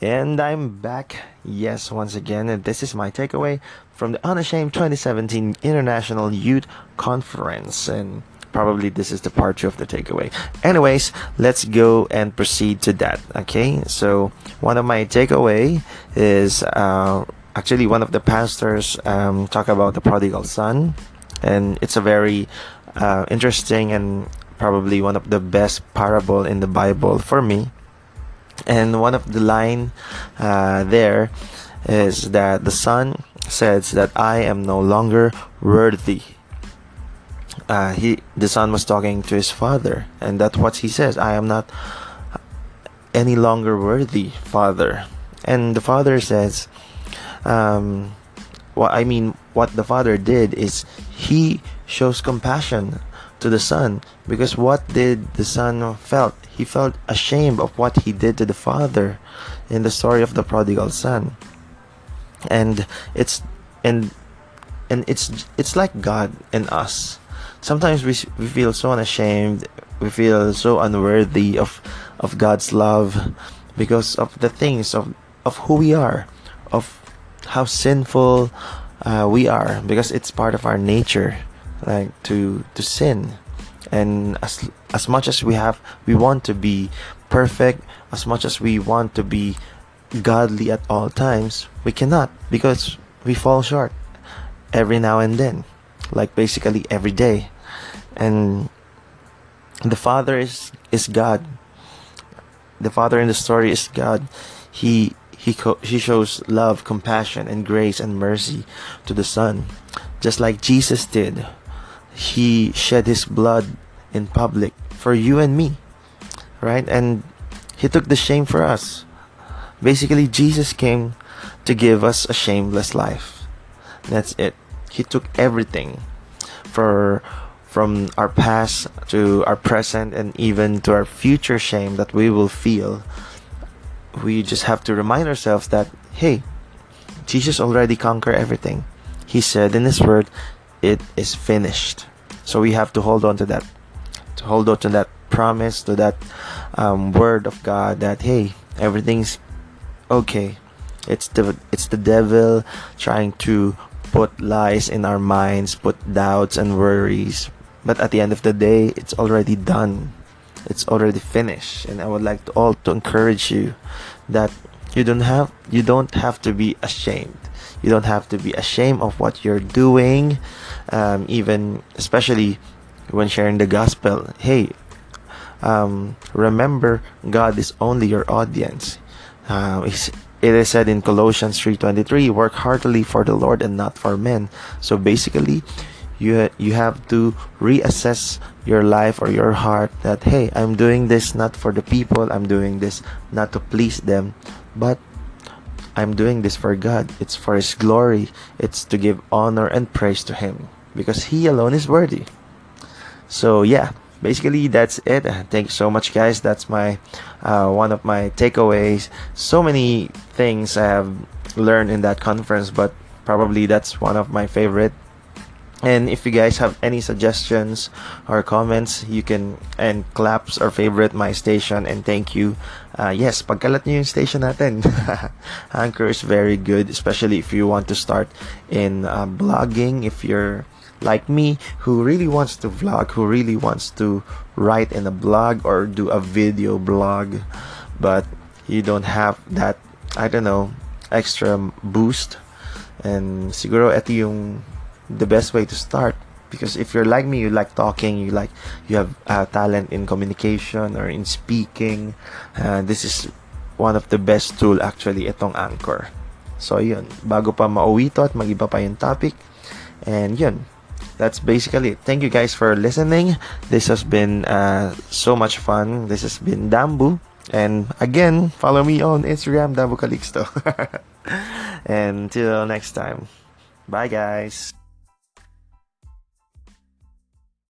And I'm back. Yes, once again, and this is my takeaway from the Unashamed 2017 International Youth Conference. And probably this is the part two of the takeaway. Anyways, let's go and proceed to that. Okay, so one of my takeaway is uh, actually one of the pastors um, talk about the prodigal son, and it's a very uh, interesting and probably one of the best parable in the Bible for me. And one of the line uh, there is that the son says that I am no longer worthy. Uh, he the son was talking to his father, and that's what he says. I am not any longer worthy, father. And the father says, um, what I mean, what the father did is he shows compassion to the son because what did the son felt? He felt ashamed of what he did to the father in the story of the prodigal son. And it's and and it's it's like god in us. Sometimes we, we feel so unashamed we feel so unworthy of of god's love because of the things of of who we are of how sinful uh, we are because it's part of our nature like to to sin. And as as much as we have we want to be perfect as much as we want to be godly at all times we cannot because we fall short every now and then like basically every day. And the father is is god. The father in the story is god. He he co- he shows love compassion and grace and mercy to the son just like jesus did he shed his blood in public for you and me, right? And he took the shame for us. Basically, Jesus came to give us a shameless life. That's it. He took everything for from our past to our present and even to our future shame that we will feel. We just have to remind ourselves that hey, Jesus already conquered everything. He said in his word, it is finished. So we have to hold on to that, to hold on to that promise, to that um, word of God that hey, everything's okay. It's the it's the devil trying to put lies in our minds, put doubts and worries. But at the end of the day, it's already done. It's already finished. And I would like to all to encourage you that you don't have you don't have to be ashamed you don't have to be ashamed of what you're doing um, even especially when sharing the gospel. Hey um, remember god is only your audience. Uh, it is said in colossians 3.23 work heartily for the lord and not for men. So basically you you have to reassess your life or your heart that hey i'm doing this not for the people i'm doing this not to please them but I'm doing this for God. It's for His glory. It's to give honor and praise to Him because He alone is worthy. So yeah, basically that's it. Thank you so much, guys. That's my uh, one of my takeaways. So many things I have learned in that conference, but probably that's one of my favorite and if you guys have any suggestions or comments, you can and claps or favorite my station and thank you. Uh, yes, pagkalat niyo yung station natin. Anchor is very good, especially if you want to start in uh, blogging. If you're like me, who really wants to vlog, who really wants to write in a blog or do a video blog, but you don't have that, I don't know, extra boost. And siguro ito yung the best way to start. Because if you're like me you like talking you like you have uh, talent in communication or in speaking. Uh, this is one of the best tool actually itong anchor. So yun. Bago pa mauwi to at magiba pa yung topic. And yun. That's basically it. Thank you guys for listening. This has been uh, so much fun. This has been Dambu. And again follow me on Instagram Dambu Calixto. And till next time. Bye guys